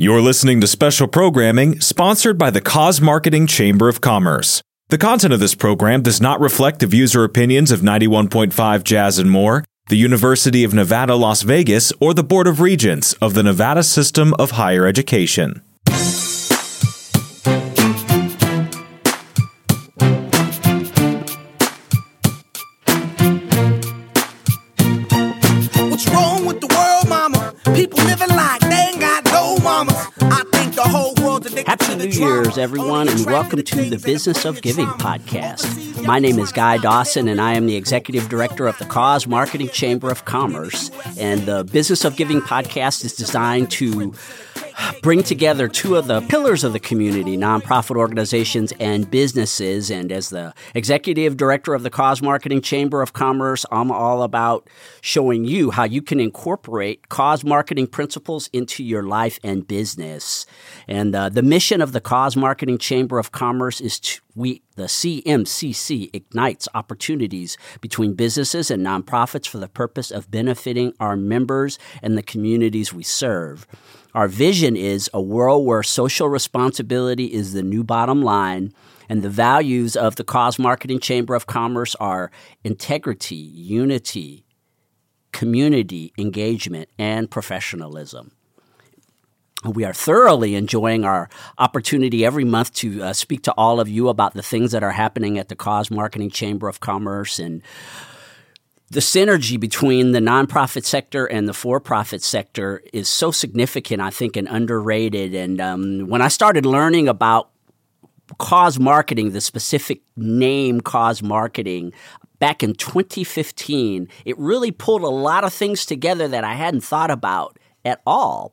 You're listening to special programming sponsored by the Cause Marketing Chamber of Commerce. The content of this program does not reflect the views or opinions of 91.5 Jazz and More, the University of Nevada, Las Vegas, or the Board of Regents of the Nevada System of Higher Education. Everyone, and welcome to the Business of Giving podcast. My name is Guy Dawson, and I am the executive director of the Cause Marketing Chamber of Commerce. And the Business of Giving podcast is designed to bring together two of the pillars of the community nonprofit organizations and businesses. And as the executive director of the Cause Marketing Chamber of Commerce, I'm all about showing you how you can incorporate cause marketing principles into your life and business. And uh, the mission of the Cause Marketing Chamber of Commerce is to we the CMCC ignites opportunities between businesses and nonprofits for the purpose of benefiting our members and the communities we serve. Our vision is a world where social responsibility is the new bottom line, and the values of the Cause Marketing Chamber of Commerce are integrity, unity, community engagement, and professionalism. We are thoroughly enjoying our opportunity every month to uh, speak to all of you about the things that are happening at the Cause Marketing Chamber of Commerce and the synergy between the nonprofit sector and the for-profit sector is so significant, I think, and underrated. And um, when I started learning about cause marketing, the specific name cause marketing, back in 2015, it really pulled a lot of things together that I hadn't thought about at all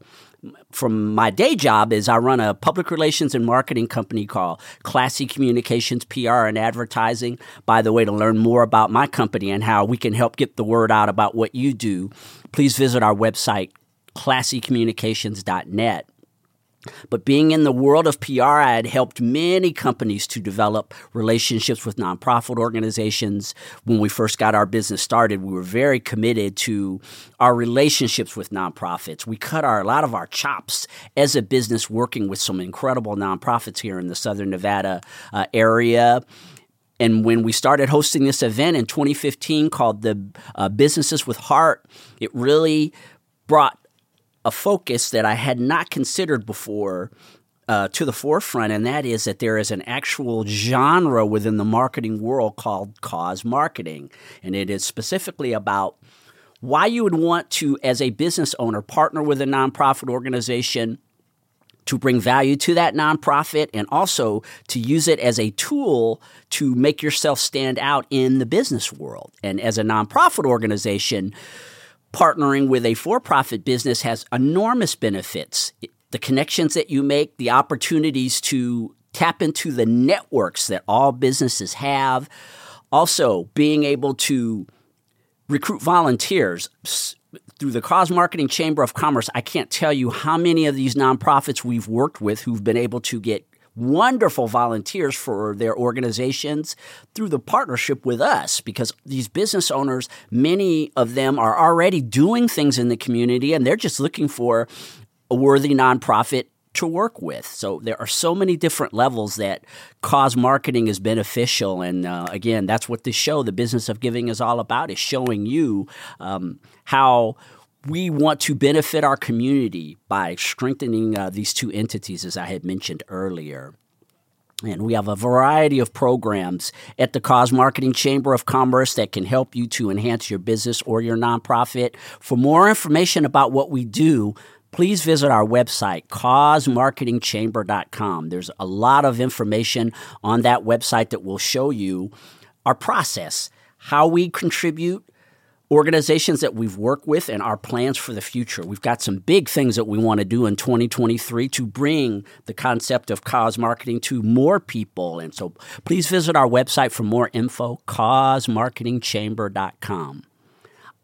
from my day job is I run a public relations and marketing company called Classy Communications PR and Advertising. By the way, to learn more about my company and how we can help get the word out about what you do, please visit our website classycommunications.net. But being in the world of PR, I had helped many companies to develop relationships with nonprofit organizations. When we first got our business started, we were very committed to our relationships with nonprofits. We cut our, a lot of our chops as a business working with some incredible nonprofits here in the Southern Nevada uh, area. And when we started hosting this event in 2015 called the uh, Businesses with Heart, it really brought a focus that I had not considered before uh, to the forefront, and that is that there is an actual genre within the marketing world called cause marketing. And it is specifically about why you would want to, as a business owner, partner with a nonprofit organization to bring value to that nonprofit and also to use it as a tool to make yourself stand out in the business world. And as a nonprofit organization, partnering with a for profit business has enormous benefits. The connections that you make, the opportunities to tap into the networks that all businesses have, also being able to recruit volunteers. Through the Cause Marketing Chamber of Commerce, I can't tell you how many of these nonprofits we've worked with who've been able to get wonderful volunteers for their organizations through the partnership with us because these business owners, many of them are already doing things in the community and they're just looking for a worthy nonprofit to work with. So there are so many different levels that cause marketing is beneficial. And uh, again, that's what this show, The Business of Giving, is all about, is showing you um, how we want to benefit our community by strengthening uh, these two entities, as I had mentioned earlier. And we have a variety of programs at the Cause Marketing Chamber of Commerce that can help you to enhance your business or your nonprofit. For more information about what we do, please visit our website, causemarketingchamber.com. There's a lot of information on that website that will show you our process, how we contribute, organizations that we've worked with and our plans for the future. We've got some big things that we want to do in 2023 to bring the concept of cause marketing to more people. And so please visit our website for more info, causemarketingchamber.com.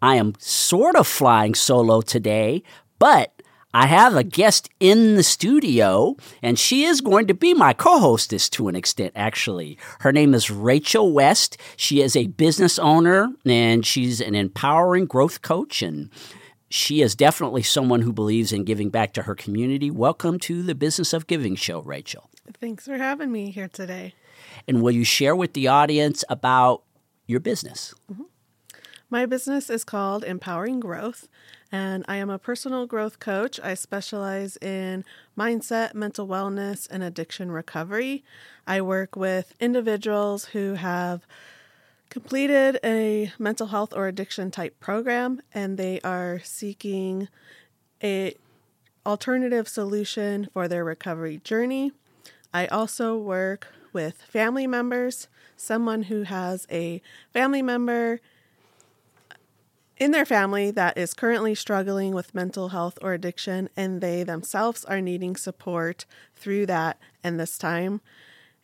I am sort of flying solo today, but I have a guest in the studio, and she is going to be my co hostess to an extent, actually. Her name is Rachel West. She is a business owner, and she's an empowering growth coach, and she is definitely someone who believes in giving back to her community. Welcome to the Business of Giving show, Rachel. Thanks for having me here today. And will you share with the audience about your business? Mm-hmm. My business is called Empowering Growth, and I am a personal growth coach. I specialize in mindset, mental wellness, and addiction recovery. I work with individuals who have completed a mental health or addiction type program and they are seeking a alternative solution for their recovery journey. I also work with family members, someone who has a family member in their family that is currently struggling with mental health or addiction, and they themselves are needing support through that and this time.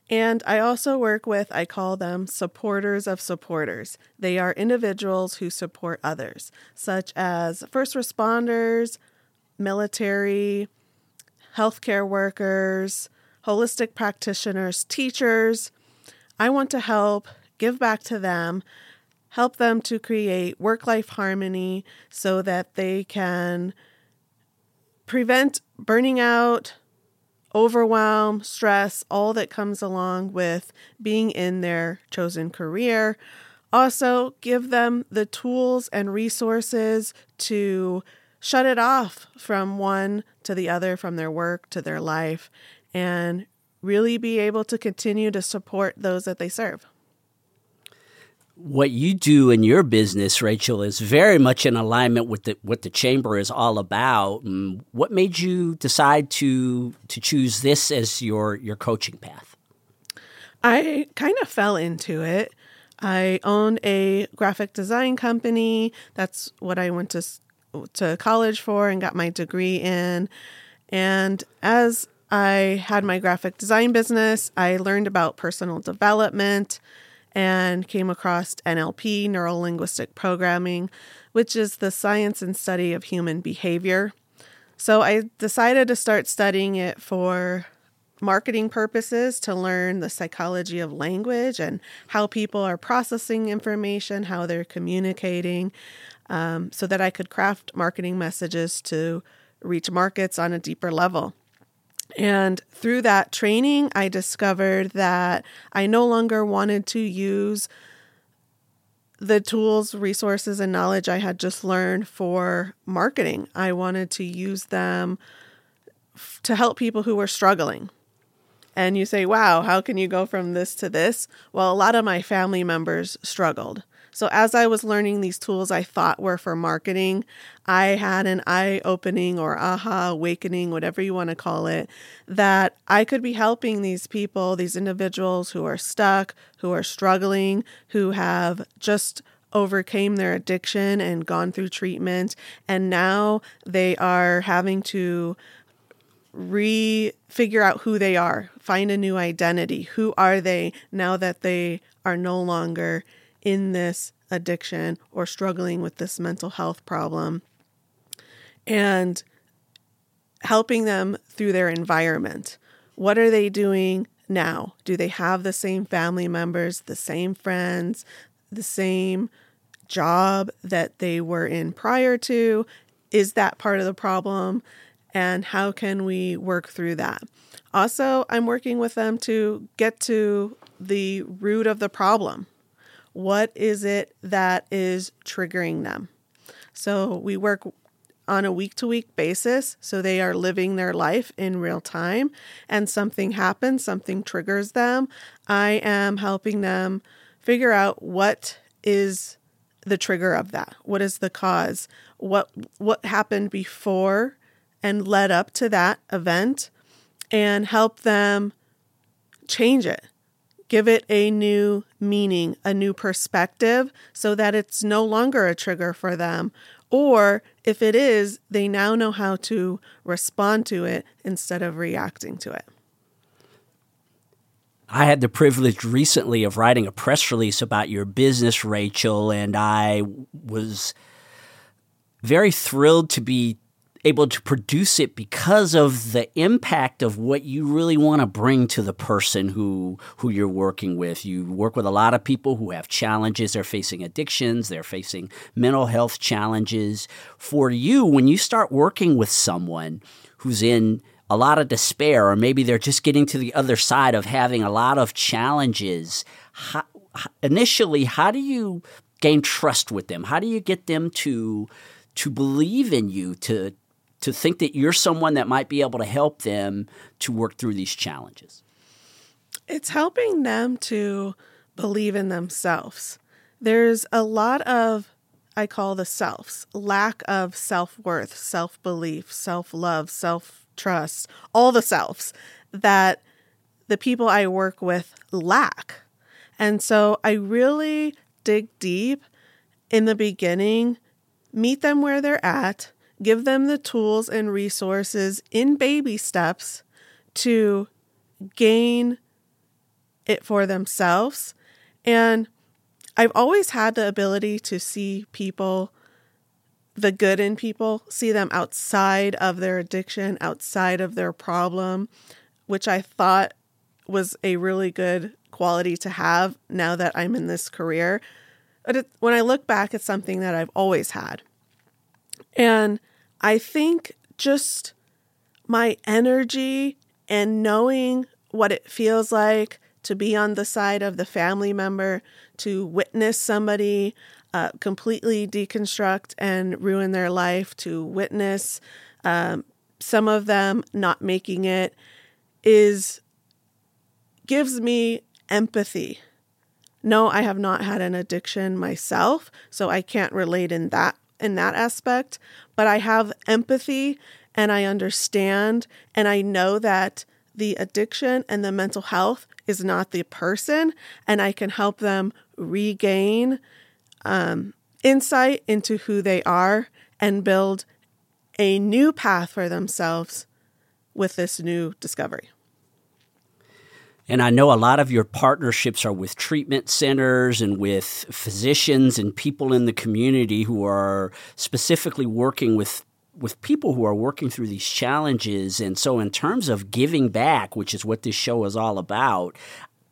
And I also work with, I call them supporters of supporters. They are individuals who support others, such as first responders, military, healthcare workers, holistic practitioners, teachers. I want to help give back to them, help them to create work life harmony so that they can prevent burning out, overwhelm, stress, all that comes along with being in their chosen career. Also, give them the tools and resources to shut it off from one to the other, from their work to their life, and really be able to continue to support those that they serve what you do in your business, Rachel, is very much in alignment with the, what the chamber is all about. What made you decide to to choose this as your your coaching path? I kind of fell into it. I owned a graphic design company. That's what I went to to college for and got my degree in. And as I had my graphic design business, I learned about personal development and came across NLP, Neuro Linguistic Programming, which is the science and study of human behavior. So I decided to start studying it for marketing purposes to learn the psychology of language and how people are processing information, how they're communicating, um, so that I could craft marketing messages to reach markets on a deeper level. And through that training, I discovered that I no longer wanted to use the tools, resources, and knowledge I had just learned for marketing. I wanted to use them f- to help people who were struggling. And you say, wow, how can you go from this to this? Well, a lot of my family members struggled. So, as I was learning these tools I thought were for marketing, I had an eye opening or aha awakening, whatever you want to call it, that I could be helping these people, these individuals who are stuck, who are struggling, who have just overcame their addiction and gone through treatment and now they are having to re figure out who they are, find a new identity. Who are they now that they are no longer in this addiction or struggling with this mental health problem and helping them through their environment. What are they doing now? Do they have the same family members, the same friends, the same job that they were in prior to? Is that part of the problem? And how can we work through that? Also, I'm working with them to get to the root of the problem. What is it that is triggering them? So we work on a week to week basis. So they are living their life in real time and something happens, something triggers them. I am helping them figure out what is the trigger of that. What is the cause? What what happened before and led up to that event and help them change it give it a new meaning, a new perspective, so that it's no longer a trigger for them. Or if it is, they now know how to respond to it instead of reacting to it. I had the privilege recently of writing a press release about your business, Rachel, and I was very thrilled to be able to produce it because of the impact of what you really want to bring to the person who who you're working with. You work with a lot of people who have challenges, they're facing addictions, they're facing mental health challenges. For you, when you start working with someone who's in a lot of despair or maybe they're just getting to the other side of having a lot of challenges, how, initially how do you gain trust with them? How do you get them to to believe in you, to to think that you're someone that might be able to help them to work through these challenges? It's helping them to believe in themselves. There's a lot of, I call the selves, lack of self worth, self belief, self love, self trust, all the selves that the people I work with lack. And so I really dig deep in the beginning, meet them where they're at, give them the tools and resources in baby steps to gain it for themselves. And I've always had the ability to see people, the good in people, see them outside of their addiction, outside of their problem, which I thought was a really good quality to have now that I'm in this career. But it, when I look back, it's something that I've always had. And I think just my energy and knowing what it feels like to be on the side of the family member, to witness somebody uh, completely deconstruct and ruin their life, to witness um, some of them not making it, is gives me empathy. No, I have not had an addiction myself, so I can't relate in that in that aspect, but I have empathy and I understand and I know that the addiction and the mental health is not the person, and I can help them regain um, insight into who they are and build a new path for themselves with this new discovery. And I know a lot of your partnerships are with treatment centers and with physicians and people in the community who are specifically working with with people who are working through these challenges. And so in terms of giving back, which is what this show is all about,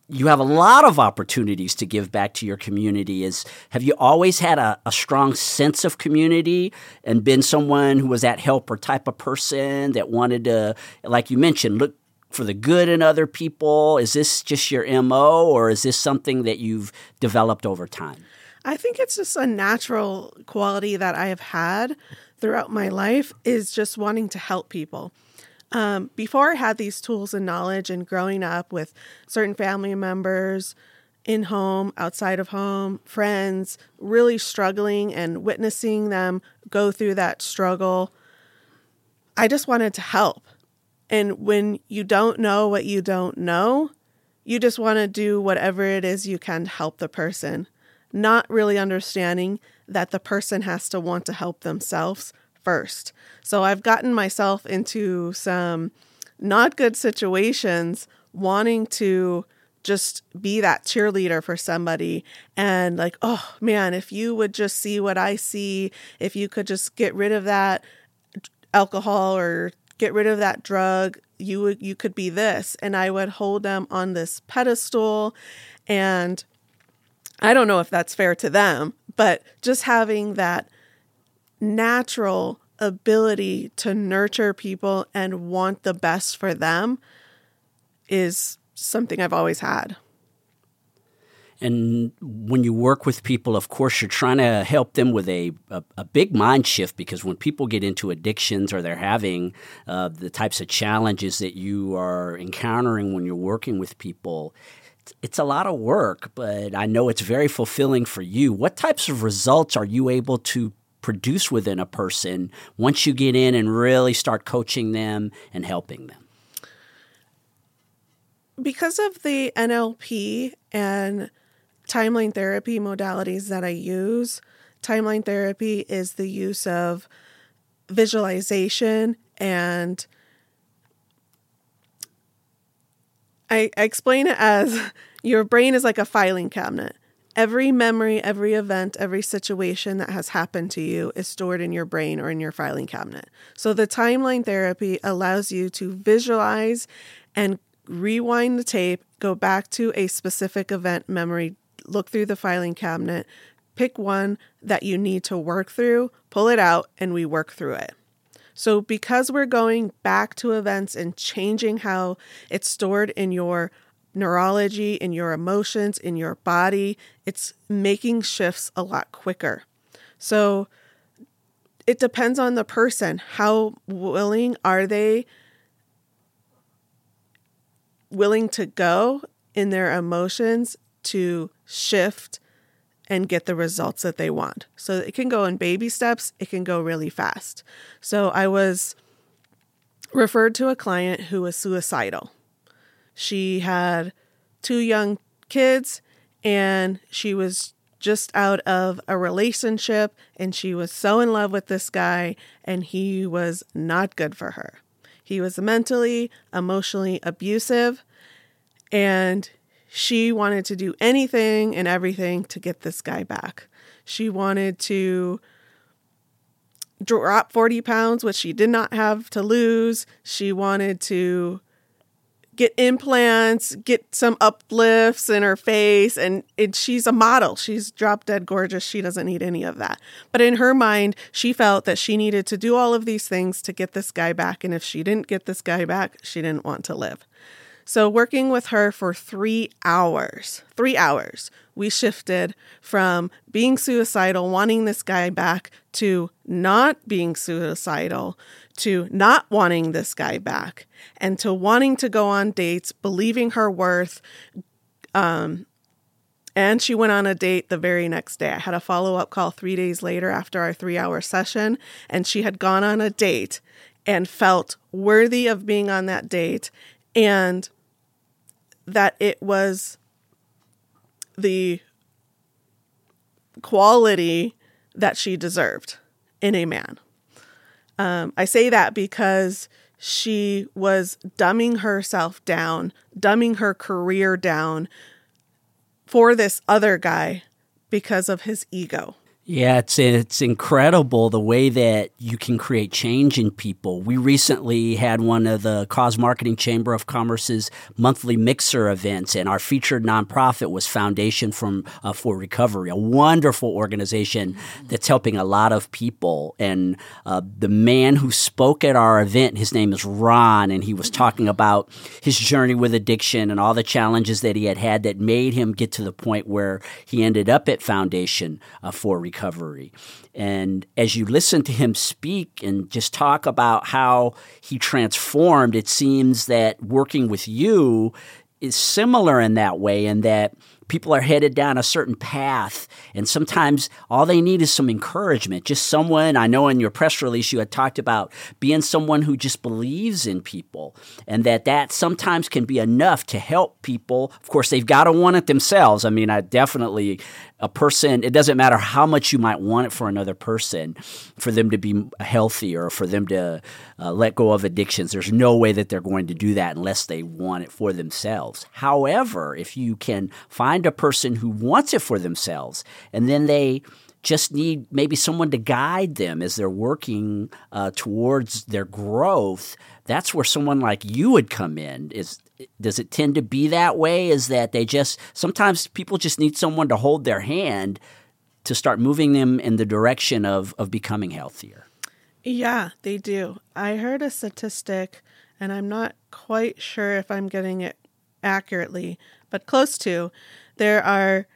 you have a lot of opportunities to give back to your community is have you always had a, a, strong sense of community and been someone who was that helper type of person that wanted to like you mentioned look for the good in other people? Is this just your MO or is this something that you've developed over time? I think it's just a natural quality that I have had throughout my life is just wanting to help people. Um, before I had these tools and knowledge and growing up with certain family members in home, outside of home, friends really struggling and witnessing them go through that struggle, I just wanted to help. And when you don't know what you don't know, you just want to do whatever it is you can to help the person, not really understanding that the person has to want to help themselves first. So I've gotten myself into some not good situations wanting to just be that cheerleader for somebody and like oh man if you would just see what i see if you could just get rid of that alcohol or get rid of that drug you would you could be this. And i would hold them on this pedestal. And i don't know if that's fair to them but just having that natural ability to nurture people and want the best for them is something i've always had and when you work with people, of course, you're trying to help them with a, a, a big mind shift because when people get into addictions or they're having uh, the types of challenges that you are encountering when you're working with people, it's a lot of work, but I know it's very fulfilling for you. What types of results are you able to produce within a person once you get in and really start coaching them and helping them? Because of the NLP and timeline therapy modalities that I use. Timeline therapy is the use of visualization and I, explain it as your brain is like a filing cabinet every memory, every event, every situation that has happened to you is stored in your brain or in your filing cabinet. So the timeline therapy allows you to visualize and rewind the tape, go back to a specific event memory, look through the filing cabinet, pick one that you need to work through, pull it out, and we work through it. So, because we're going back to events and changing how it's stored in your neurology, in your emotions, in your body, it's making shifts a lot quicker. So, it depends on the person. How willing are they willing to go in their emotions to shift and get the results that they want. So it can go in baby steps, it can go really fast. So I was referred to a client who was suicidal. She had two young kids and she was just out of a relationship and she was so in love with this guy and he was not good for her. He was mentally, emotionally abusive and she wanted to do anything and everything to get this guy back. She wanted to drop 40 pounds, which she did not have to lose. She wanted to get implants, get some uplifts in her face, and it, she's a model. She's drop dead gorgeous. She doesn't need any of that. But in her mind, she felt that she needed to do all of these things to get this guy back. And if she didn't get this guy back, she didn't want to live. So, working with her for three hours, three hours, we shifted from being suicidal, wanting this guy back, to not being suicidal, to not wanting this guy back, and to wanting to go on dates, believing her worth. Um, and she went on a date the very next day. I had a follow up call three days later after our three hour session, and she had gone on a date and felt worthy of being on that date. And that it was the quality that she deserved in a man. Um, I say that because she was dumbing herself down, dumbing her career down for this other guy because of his ego. Yeah, it's it's incredible the way that you can create change in people. We recently had one of the Cause Marketing Chamber of Commerce's monthly mixer events, and our featured nonprofit was Foundation from uh, for Recovery, a wonderful organization that's helping a lot of people. And uh, the man who spoke at our event, his name is Ron, and he was talking about his journey with addiction and all the challenges that he had had that made him get to the point where he ended up at Foundation uh, for Recovery recovery. And as you listen to him speak and just talk about how he transformed, it seems that working with you is similar in that way, in that people are headed down a certain path and sometimes all they need is some encouragement just someone i know in your press release you had talked about being someone who just believes in people and that that sometimes can be enough to help people. Of course they've got to want it themselves. I mean i definitely a person it doesn't matter how much you might want it for another person for them to be healthy or for them to uh, let go of addictions there's no way that they're going to do that unless they want it for themselves. However if you can find find a person who wants it for themselves, and then they just need maybe someone to guide them as they're working uh, towards their growth. That's where someone like you would come in. Is does it tend to be that way? Is that they just sometimes people just need someone to hold their hand to start moving them in the direction of of becoming healthier? Yeah, they do. I heard a statistic, and I'm not quite sure if I'm getting it accurately, but close to there are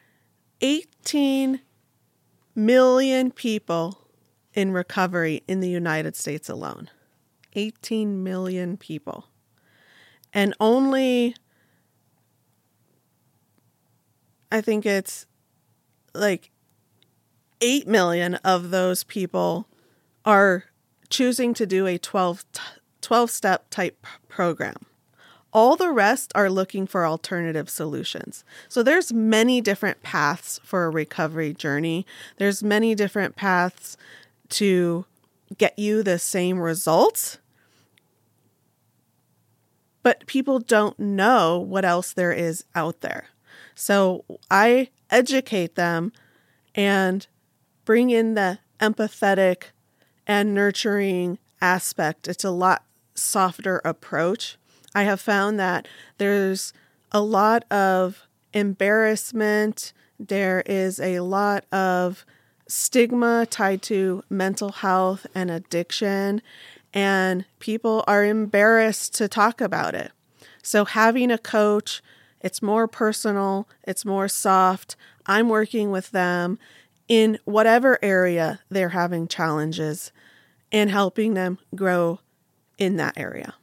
18 million people in recovery in the United States alone. 18 million people. And only, I think it's like 8 million of those people are choosing to do a 12, 12 step type program. All the rest are looking for alternative solutions. So there's many different paths for a recovery journey. There's many different paths to get you the same results. But people don't know what else there is out there. So I educate them and bring in the empathetic and nurturing aspect. It's a lot softer approach. I have found that there's a lot of embarrassment, there is a lot of stigma tied to mental health and addiction, and people are embarrassed to talk about it. So, having a coach, it's more personal, it's more soft. I'm working with them in whatever area they're having challenges and helping them grow in that area.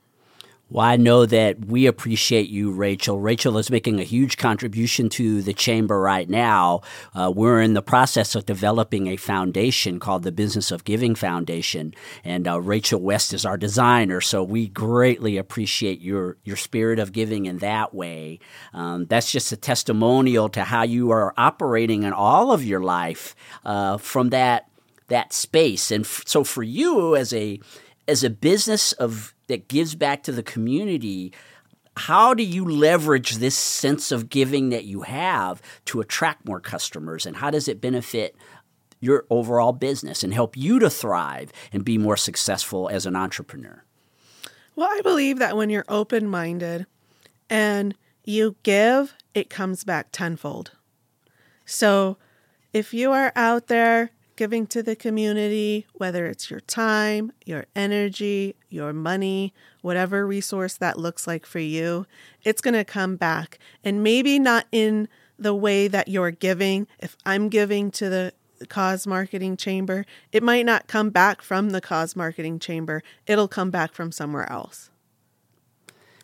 Well, I know that we appreciate you, Rachel. Rachel is making a huge contribution to the chamber right now. Uh, we're in the process of developing a foundation called the Business of Giving Foundation, and uh, Rachel West is our designer. So we greatly appreciate your your spirit of giving in that way. Um, that's just a testimonial to how you are operating in all of your life uh, from that that space. And f- so for you as a as a business of that gives back to the community, how do you leverage this sense of giving that you have to attract more customers and how does it benefit your overall business and help you to thrive and be more successful as an entrepreneur? Well, I believe that when you're open minded and you give, it comes back tenfold. So if you are out there giving to the community, whether it's your time, your energy, your money, whatever resource that looks like for you, it's going to come back. And maybe not in the way that you're giving. If I'm giving to the cause marketing chamber, it might not come back from the cause marketing chamber, it'll come back from somewhere else.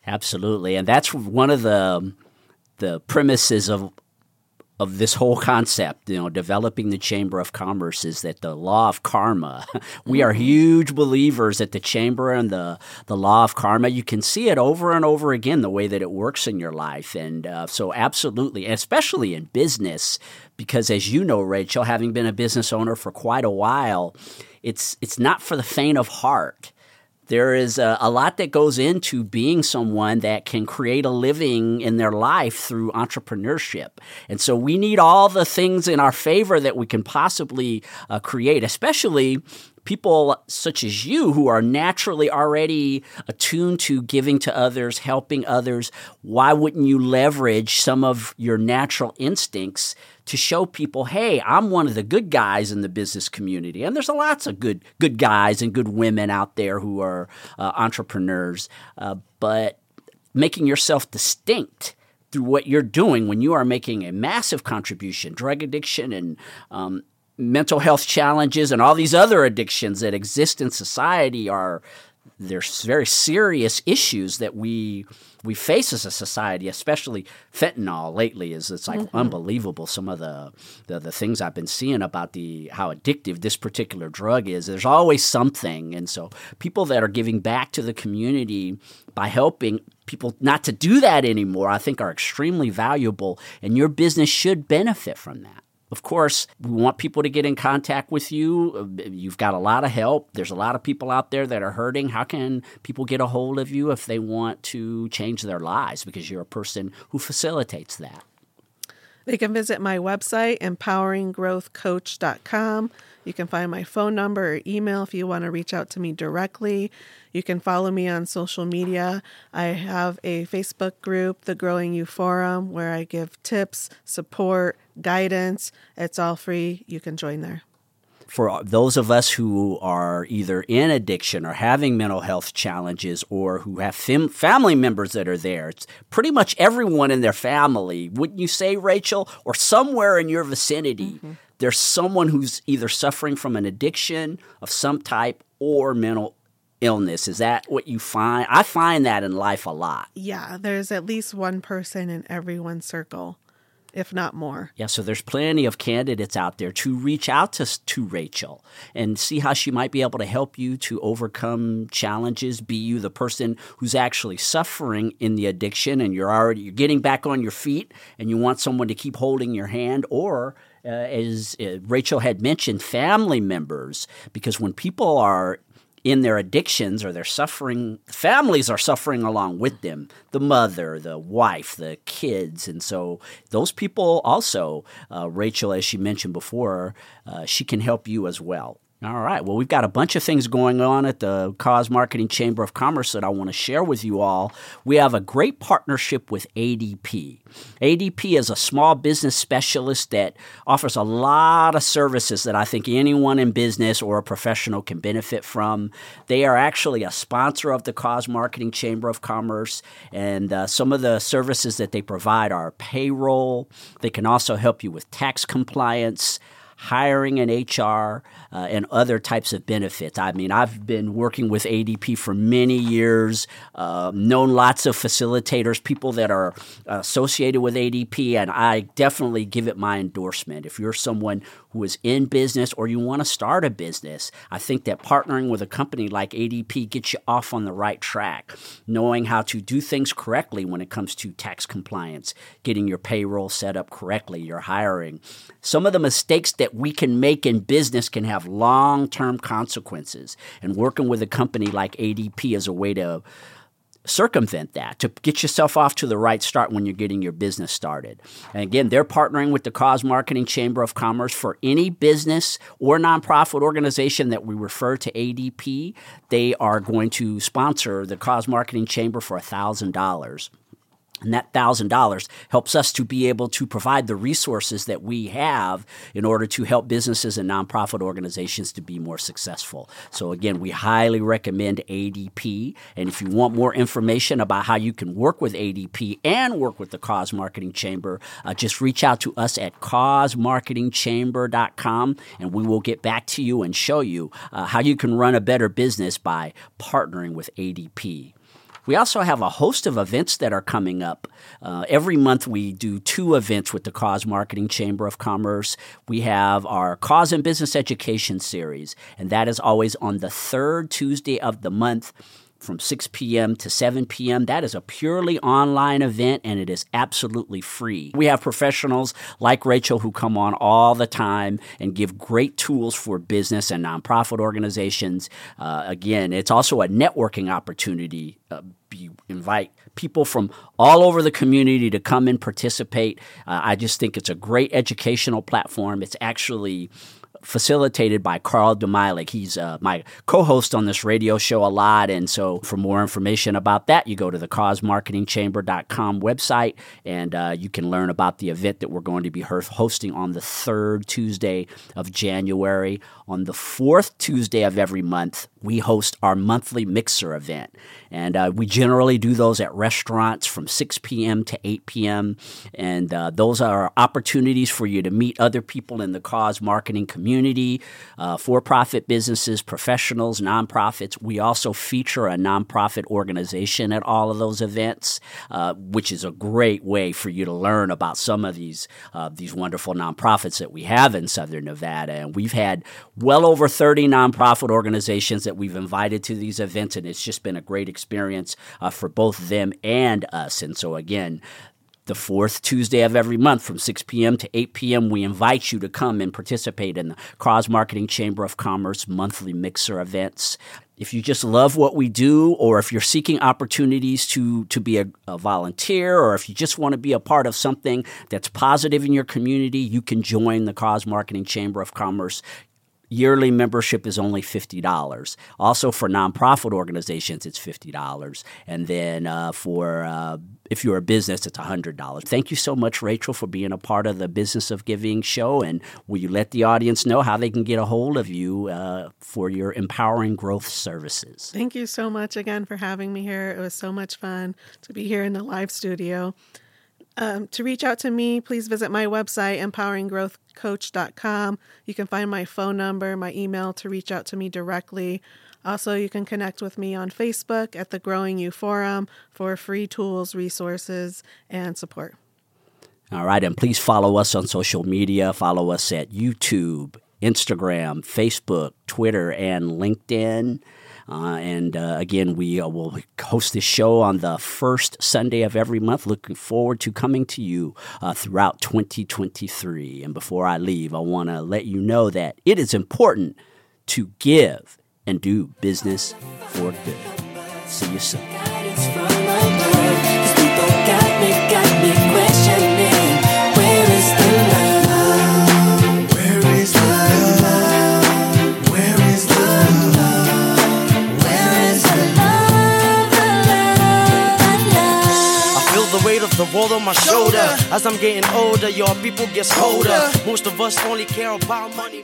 Absolutely. And that's one of the the premises of of this whole concept, you know, developing the Chamber of Commerce is that the law of karma. we are huge believers at the Chamber and the the law of karma. You can see it over and over again the way that it works in your life, and uh, so absolutely, especially in business, because as you know, Rachel, having been a business owner for quite a while, it's it's not for the faint of heart there is a, a, lot that goes into being someone that can create a living in their life through entrepreneurship. And so we need all the things in our favor that we can possibly uh, create, especially people such as you who are naturally already attuned to giving to others, helping others. Why wouldn't you leverage some of your natural instincts? to show people, hey, I'm one of the good guys in the business community. And there's lots of good good guys and good women out there who are uh, entrepreneurs. Uh, but making yourself distinct through what you're doing when you are making a massive contribution, drug addiction and um, mental health challenges and all these other addictions that exist in society are there's very serious issues that we we face as a society, especially fentanyl lately. Is it's like mm-hmm. unbelievable some of the, the, the things I've been seeing about the how addictive this particular drug is. There's always something, and so people that are giving back to the community by helping people not to do that anymore, I think are extremely valuable, and your business should benefit from that. Of course, we want people to get in contact with you. You've got a lot of help. There's a lot of people out there that are hurting. How can people get a hold of you if they want to change their lives? Because you're a person who facilitates that. They can visit my website, empoweringgrowthcoach.com. You can find my phone number or email if you want to reach out to me directly. You can follow me on social media. I have a Facebook group, the Growing You Forum, where I give tips, support, guidance. It's all free. You can join there for those of us who are either in addiction or having mental health challenges or who have fam- family members that are there, it's pretty much everyone in their family, wouldn't you say, Rachel? Or somewhere in your vicinity, mm-hmm. there's someone who's either suffering from an addiction of some type or mental illness. Is that what you find? I find that in life a lot. Yeah, there's at least one person in everyone's circle if not more. Yeah, so there's plenty of candidates out there to reach out to, to Rachel and see how she might be able to help you to overcome challenges, be you the person who's actually suffering in the addiction and you're already you're getting back on your feet and you want someone to keep holding your hand or uh, as uh, Rachel had mentioned family members because when people are in their addictions or they're suffering, families are suffering along with them the mother, the wife, the kids. And so those people also, uh, Rachel, as she mentioned before, uh, she can help you as well. All right. Well, we've got a bunch of things going on at the Cause Marketing Chamber of Commerce that I want to share with you all. We have a great partnership with ADP. ADP is a small business specialist that offers a lot of services that I think anyone in business or a professional can benefit from. They are actually a sponsor of the Cause Marketing Chamber of Commerce, and uh, some of the services that they provide are payroll. They can also help you with tax compliance hiring and HR, uh, and other types of benefits. I mean, I've been working with ADP for many years, uh, known lots of facilitators, people that are associated with ADP, and I definitely give it my endorsement. If you're someone who is in business or you want to start a business, I think that partnering with a company like ADP gets you off on the right track, knowing how to do things correctly when it comes to tax compliance, getting your payroll set up correctly, your hiring. Some of the mistakes that we can make in business can have long term consequences, and working with a company like ADP is a way to circumvent that to get yourself off to the right start when you're getting your business started. And again, they're partnering with the Cause Marketing Chamber of Commerce for any business or nonprofit organization that we refer to ADP. They are going to sponsor the Cause Marketing Chamber for $1,000. And that $1,000 helps us to be able to provide the resources that we have in order to help businesses and nonprofit organizations to be more successful. So, again, we highly recommend ADP. And if you want more information about how you can work with ADP and work with the Cause Marketing Chamber, uh, just reach out to us at causemarketingchamber.com and we will get back to you and show you uh, how you can run a better business by partnering with ADP. We also have a host of events that are coming up. Uh, every month, we do two events with the Cause Marketing Chamber of Commerce. We have our Cause and Business Education series, and that is always on the third Tuesday of the month from 6 p.m. to 7 p.m. That is a purely online event and it is absolutely free. We have professionals like Rachel who come on all the time and give great tools for business and nonprofit organizations. Uh, again, it's also a networking opportunity. Uh, you invite people from all over the community to come and participate. Uh, I just think it's a great educational platform. It's actually facilitated by Carl Demilik. He's uh, my co-host on this radio show a lot, and so for more information about that, you go to the causemarketingchamber.com website, and uh, you can learn about the event that we're going to be hosting on the third Tuesday of January. On the fourth Tuesday of every month, we host our monthly mixer event. And uh, we generally do those at restaurants from 6 p.m. to 8 p.m. And uh, those are opportunities for you to meet other people in the cause marketing community, uh, for profit businesses, professionals, nonprofits. We also feature a nonprofit organization at all of those events, uh, which is a great way for you to learn about some of these, uh, these wonderful nonprofits that we have in Southern Nevada. And we've had well over 30 nonprofit organizations that we've invited to these events, and it's just been a great experience uh, for both them and us. And so, again, the fourth Tuesday of every month from 6 p.m. to 8 p.m., we invite you to come and participate in the Cause Marketing Chamber of Commerce monthly mixer events. If you just love what we do, or if you're seeking opportunities to, to be a, a volunteer, or if you just want to be a part of something that's positive in your community, you can join the Cause Marketing Chamber of Commerce yearly membership is only $50. Also, for nonprofit organizations, it's $50. And then uh, for uh, if you're a business, it's $100. Thank you so much, Rachel, for being a part of the Business of Giving show. And will you let the audience know how they can get a hold of you uh, for your empowering growth services? Thank you so much again for having me here. It was so much fun to be here in the live studio. Um, to reach out to me, please visit my website, empoweringgrowthcoach.com. You can find my phone number, my email to reach out to me directly. Also, you can connect with me on Facebook at the Growing You Forum for free tools, resources, and support. All right, and please follow us on social media. Follow us at YouTube, Instagram, Facebook, Twitter, and LinkedIn. Uh, and uh, again, we uh, will host this show on the first Sunday of every month. Looking forward to coming to you uh, throughout 2023. And before I leave, I want to let you know that it is important to give and do business for good. See you soon. on my shoulder. As I'm getting older, y'all people gets colder. Most of us only care about money.